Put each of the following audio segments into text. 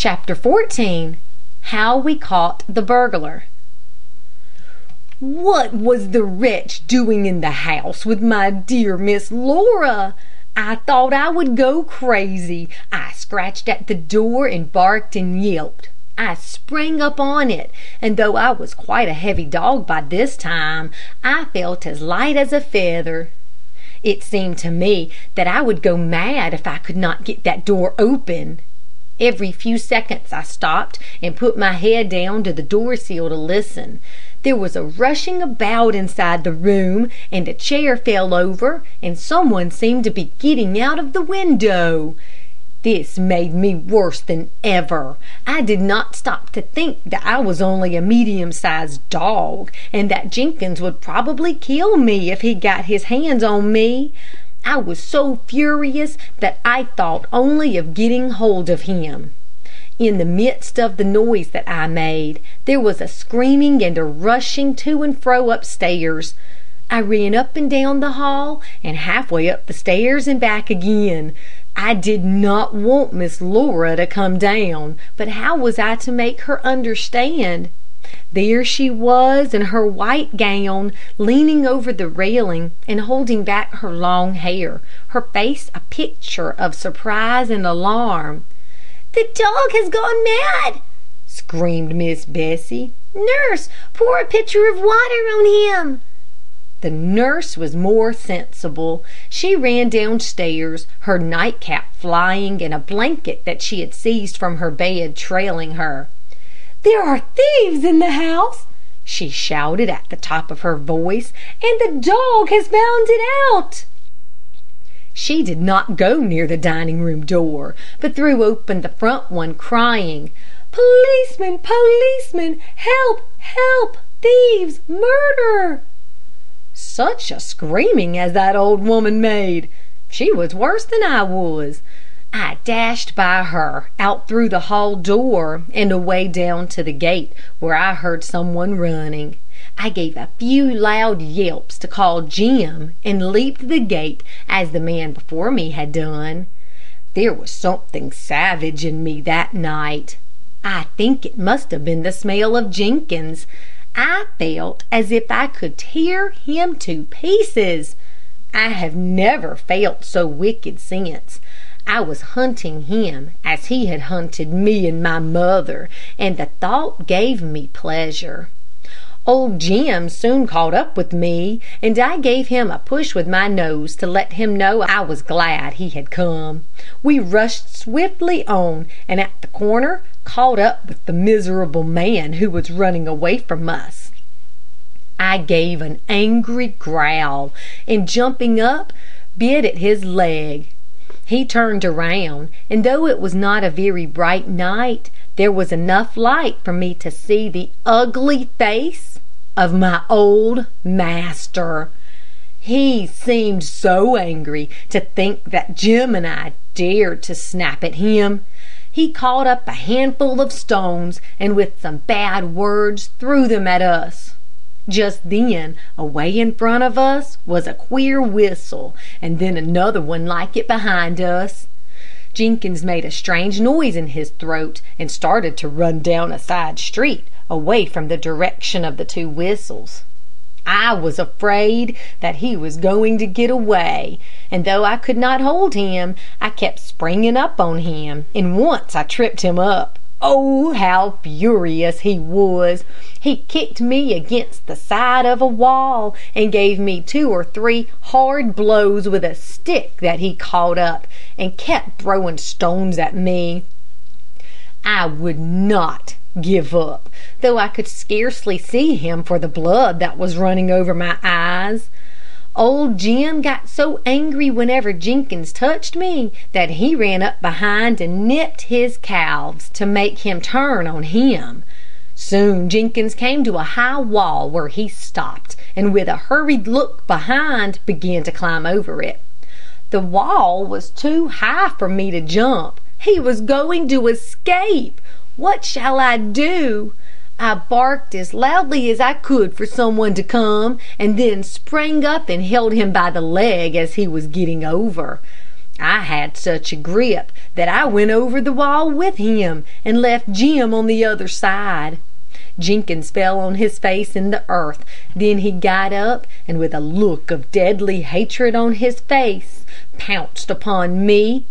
CHAPTER XIV HOW WE CAUGHT THE BURGLAR What was the wretch doing in the house with my dear Miss Laura? I thought I would go crazy. I scratched at the door, and barked and yelped. I sprang up on it, and though I was quite a heavy dog by this time, I felt as light as a feather. It seemed to me that I would go mad if I could not get that door open. Every few seconds I stopped and put my head down to the door sill to listen. There was a rushing about inside the room, and a chair fell over, and some one seemed to be getting out of the window. This made me worse than ever. I did not stop to think that I was only a medium sized dog, and that Jenkins would probably kill me if he got his hands on me. I was so furious that I thought only of getting hold of him. In the midst of the noise that I made, there was a screaming and a rushing to and fro upstairs. I ran up and down the hall, and half way up the stairs and back again. I did not want Miss Laura to come down, but how was I to make her understand? There she was in her white gown, leaning over the railing, and holding back her long hair, her face a picture of surprise and alarm. "The dog has gone mad!" screamed Miss Bessie. "Nurse, pour a pitcher of water on him." The nurse was more sensible. She ran downstairs, her nightcap flying, and a blanket that she had seized from her bed trailing her. "There are thieves in the house!" she shouted at the top of her voice, "and the dog has found it out!" She did not go near the dining room door, but threw open the front one, crying, "Policeman! policeman! help! help! thieves! murder!" Such a screaming as that old woman made! She was worse than I was. I dashed by her, out through the hall door, and away down to the gate, where I heard some one running. I gave a few loud yelps to call Jim, and leaped the gate as the man before me had done. There was something savage in me that night. I think it must have been the smell of Jenkins. I felt as if I could tear him to pieces. I have never felt so wicked since. I was hunting him as he had hunted me and my mother, and the thought gave me pleasure. Old Jim soon caught up with me, and I gave him a push with my nose to let him know I was glad he had come. We rushed swiftly on, and at the corner caught up with the miserable man who was running away from us. I gave an angry growl, and jumping up, bit at his leg. He turned around, and though it was not a very bright night, there was enough light for me to see the ugly face of my old master. He seemed so angry to think that Jim and I dared to snap at him. He caught up a handful of stones, and with some bad words threw them at us. Just then, away in front of us was a queer whistle, and then another one like it behind us. Jenkins made a strange noise in his throat, and started to run down a side street, away from the direction of the two whistles. I was afraid that he was going to get away, and though I could not hold him, I kept springing up on him, and once I tripped him up. Oh, how furious he was! He kicked me against the side of a wall, and gave me two or three hard blows with a stick that he caught up, and kept throwing stones at me. I would not give up, though I could scarcely see him for the blood that was running over my eyes. Old Jim got so angry whenever Jenkins touched me, that he ran up behind and nipped his calves to make him turn on him. Soon Jenkins came to a high wall where he stopped, and with a hurried look behind, began to climb over it. The wall was too high for me to jump. He was going to escape. What shall I do? I barked as loudly as I could for some one to come, and then sprang up and held him by the leg as he was getting over. I had such a grip that I went over the wall with him, and left Jim on the other side. Jenkins fell on his face in the earth, then he got up, and with a look of deadly hatred on his face, pounced upon me.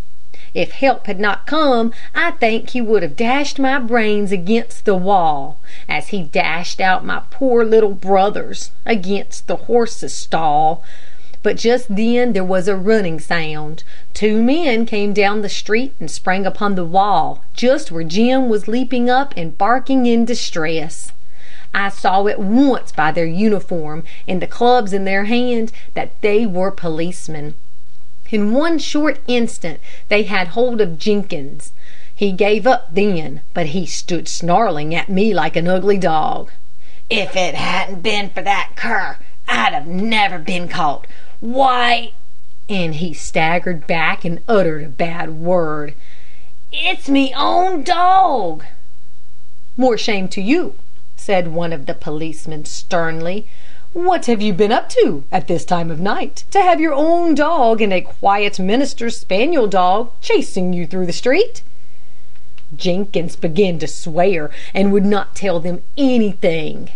If help had not come, I think he would have dashed my brains against the wall, as he dashed out my poor little brother's against the horse's stall. But just then there was a running sound. Two men came down the street and sprang upon the wall, just where Jim was leaping up and barking in distress. I saw at once by their uniform and the clubs in their hands that they were policemen. In one short instant they had hold of Jenkins. He gave up then, but he stood snarling at me like an ugly dog. "If it hadn't been for that cur, I'd have never been caught. Why and he staggered back and uttered a bad word. "It's me own dog." "More shame to you," said one of the policemen sternly. "What have you been up to at this time of night, to have your own dog and a quiet minister's spaniel dog chasing you through the street?" Jenkins began to swear, and would not tell them anything.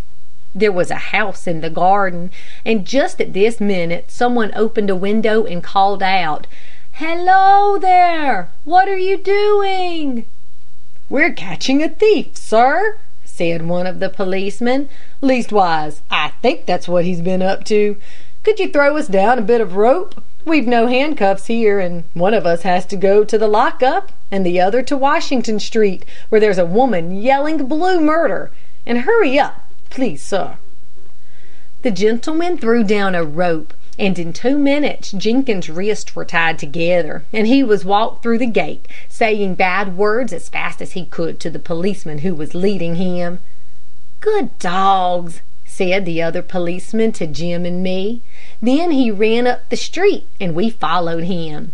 There was a house in the garden, and just at this minute some one opened a window and called out, "Hello there! What are you doing?" "We're catching a thief, sir," said one of the policemen. "Leastwise, I think that's what he's been up to. Could you throw us down a bit of rope? We've no handcuffs here, and one of us has to go to the lock up, and the other to Washington Street, where there's a woman yelling blue murder. And hurry up please, sir." The gentleman threw down a rope, and in two minutes Jenkins's wrists were tied together, and he was walked through the gate, saying bad words as fast as he could to the policeman who was leading him. "Good dogs," said the other policeman to Jim and me. Then he ran up the street, and we followed him.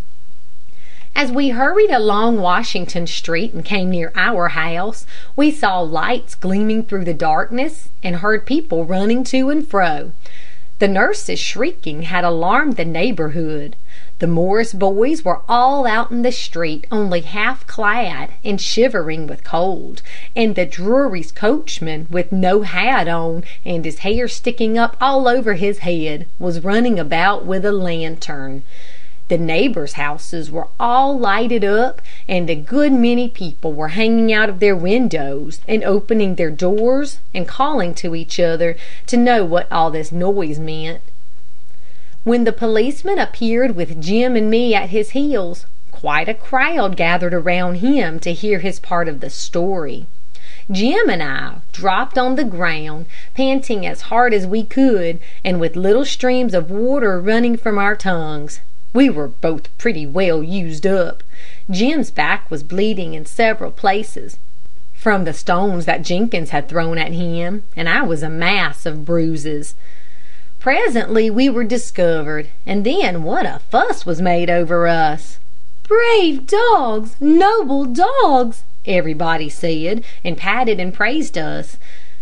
As we hurried along Washington Street and came near our house, we saw lights gleaming through the darkness, and heard people running to and fro. The nurse's shrieking had alarmed the neighborhood. The Morris boys were all out in the street, only half clad, and shivering with cold, and the Drurys' coachman, with no hat on, and his hair sticking up all over his head, was running about with a lantern. The neighbors' houses were all lighted up, and a good many people were hanging out of their windows, and opening their doors, and calling to each other to know what all this noise meant. When the policeman appeared with Jim and me at his heels, quite a crowd gathered around him to hear his part of the story. Jim and I dropped on the ground, panting as hard as we could, and with little streams of water running from our tongues. We were both pretty well used up. Jim's back was bleeding in several places from the stones that Jenkins had thrown at him, and I was a mass of bruises. Presently we were discovered, and then what a fuss was made over us. "Brave dogs! noble dogs!" everybody said, and patted and praised us.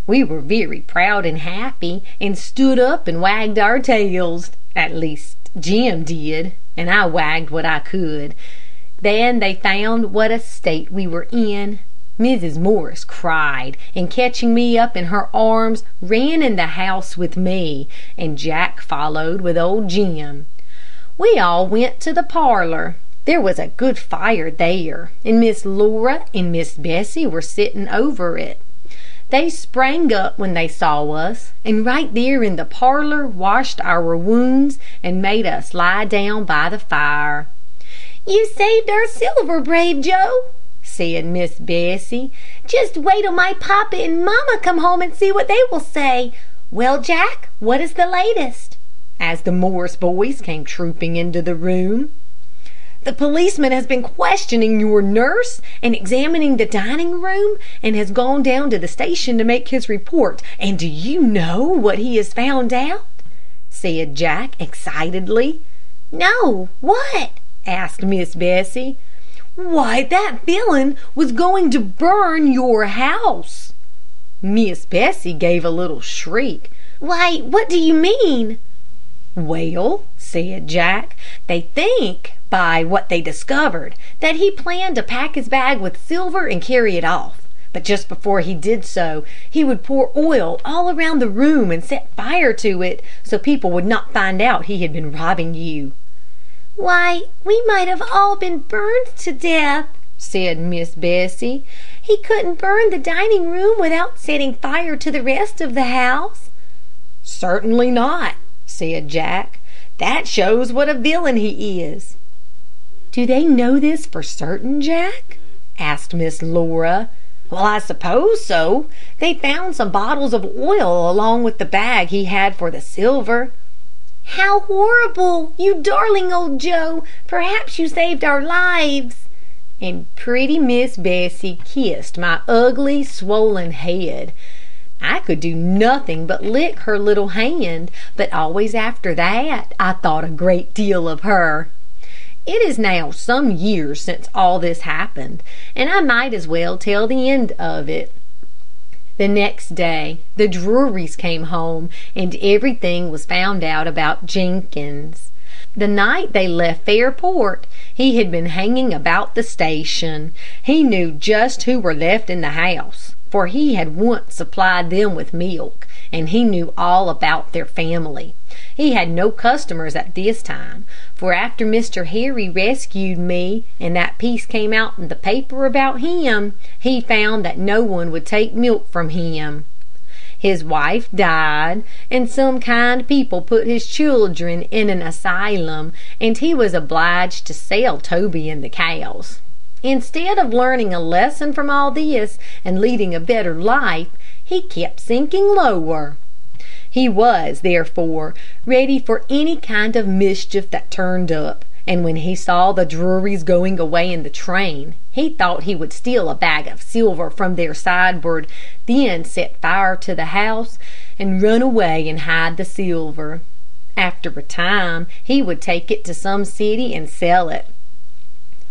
We were very proud and happy, and stood up and wagged our tails at least Jim did, and I wagged what I could. Then they found what a state we were in. Mrs. Morris cried, and catching me up in her arms, ran in the house with me, and Jack followed with old Jim. We all went to the parlor. There was a good fire there, and Miss Laura and Miss Bessie were sitting over it. They sprang up when they saw us, and right there in the parlor washed our wounds and made us lie down by the fire. "You saved our silver, brave Joe," said Miss Bessie. "Just wait till my papa and mamma come home and see what they will say. Well, Jack, what is the latest?" as the Morris boys came trooping into the room. The policeman has been questioning your nurse and examining the dining room, and has gone down to the station to make his report. And do you know what he has found out?" said Jack, excitedly. "No, what?" asked Miss Bessie. "Why, that villain was going to burn your house." Miss Bessie gave a little shriek. "Why, what do you mean?" "Well," said Jack, "they think, by what they discovered, that he planned to pack his bag with silver and carry it off. But just before he did so, he would pour oil all around the room and set fire to it, so people would not find out he had been robbing you." "Why, we might have all been burned to death," said Miss Bessie. "He couldn't burn the dining room without setting fire to the rest of the house." "Certainly not," said Jack. "That shows what a villain he is." "Do they know this for certain, Jack?" asked Miss Laura. "Well, I suppose so. They found some bottles of oil along with the bag he had for the silver." "How horrible! You darling old Joe! Perhaps you saved our lives." And pretty Miss Bessie kissed my ugly, swollen head. I could do nothing but lick her little hand, but always after that I thought a great deal of her. It is now some years since all this happened, and I might as well tell the end of it. The next day the Drurys came home, and everything was found out about Jenkins. The night they left Fairport he had been hanging about the station. He knew just who were left in the house, for he had once supplied them with milk, and he knew all about their family. He had no customers at this time, for after Mr. Harry rescued me, and that piece came out in the paper about him, he found that no one would take milk from him. His wife died, and some kind people put his children in an asylum, and he was obliged to sell Toby and the cows. Instead of learning a lesson from all this, and leading a better life, he kept sinking lower. He was, therefore, ready for any kind of mischief that turned up, and when he saw the Drurys going away in the train, he thought he would steal a bag of silver from their sideboard, then set fire to the house, and run away and hide the silver. After a time he would take it to some city and sell it.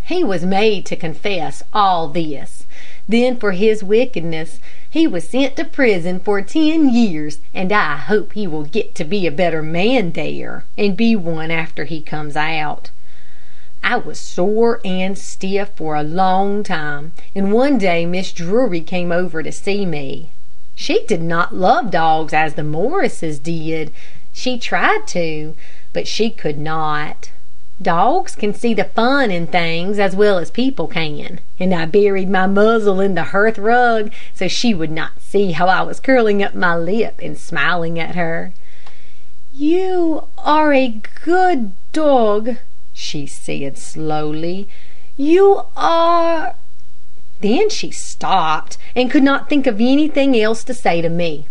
He was made to confess all this. Then for his wickedness he was sent to prison for ten years, and I hope he will get to be a better man there, and be one after he comes out. I was sore and stiff for a long time, and one day Miss Drury came over to see me. She did not love dogs as the Morrises did. She tried to, but she could not. Dogs can see the fun in things as well as people can, and I buried my muzzle in the hearth rug so she would not see how I was curling up my lip and smiling at her. "You are a good dog," she said slowly. "You are Then she stopped, and could not think of anything else to say to me.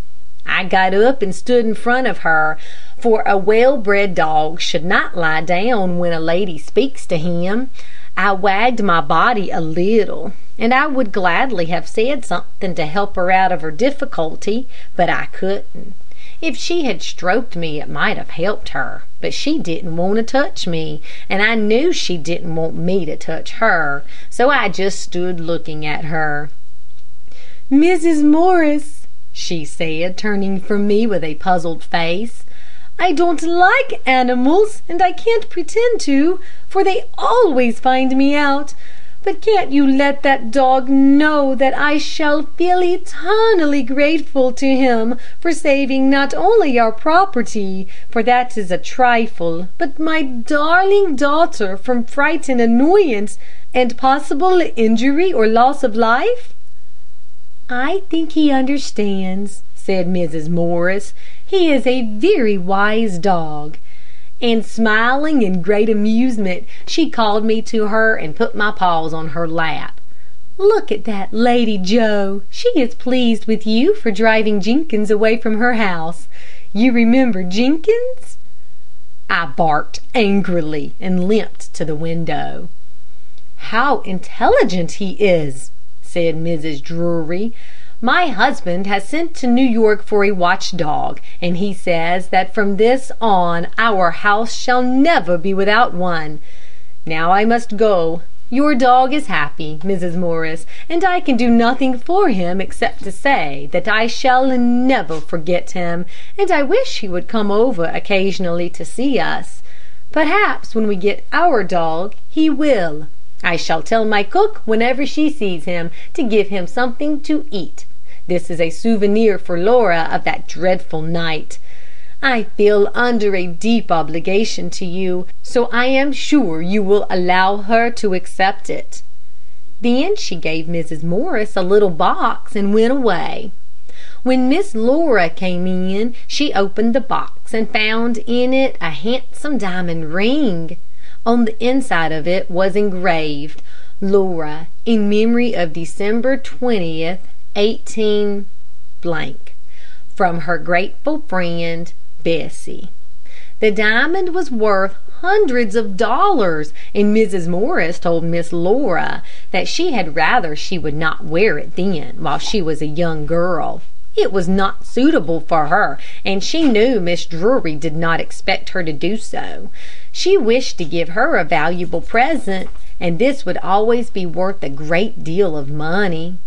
I got up and stood in front of her, for a well bred dog should not lie down when a lady speaks to him. I wagged my body a little, and I would gladly have said something to help her out of her difficulty, but I couldn't. If she had stroked me it might have helped her, but she didn't want to touch me, and I knew she didn't want me to touch her, so I just stood looking at her. "Mrs. Morris," she said, turning from me with a puzzled face. "I don't like animals, and I can't pretend to, for they always find me out. But can't you let that dog know that I shall feel eternally grateful to him for saving not only our property, for that is a trifle, but my darling daughter from fright and annoyance, and possible injury or loss of life?" "I think he understands," said Mrs. Morris. "He is a very wise dog." And smiling in great amusement, she called me to her and put my paws on her lap. "Look at that lady, Joe. She is pleased with you for driving Jenkins away from her house. You remember Jenkins?" I barked angrily and limped to the window. "How intelligent he is!" said Mrs. Drury. "My husband has sent to New York for a watch dog, and he says that from this on our house shall never be without one. Now I must go. Your dog is happy, Mrs. Morris, and I can do nothing for him except to say that I shall never forget him, and I wish he would come over occasionally to see us. Perhaps when we get our dog he will. I shall tell my cook whenever she sees him to give him something to eat. This is a souvenir for Laura of that dreadful night. I feel under a deep obligation to you, so I am sure you will allow her to accept it." Then she gave Mrs. Morris a little box and went away. When Miss Laura came in, she opened the box and found in it a handsome diamond ring. On the inside of it was engraved, "Laura, in memory of December 20th, 18 from her grateful friend, Bessie. The diamond was worth hundreds of dollars, and Mrs. Morris told Miss Laura that she had rather she would not wear it then, while she was a young girl. It was not suitable for her, and she knew Miss Drury did not expect her to do so. She wished to give her a valuable present, and this would always be worth a great deal of money.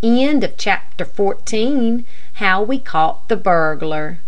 CHAPTER XV. HOW WE CAUGHT THE BURGLAR.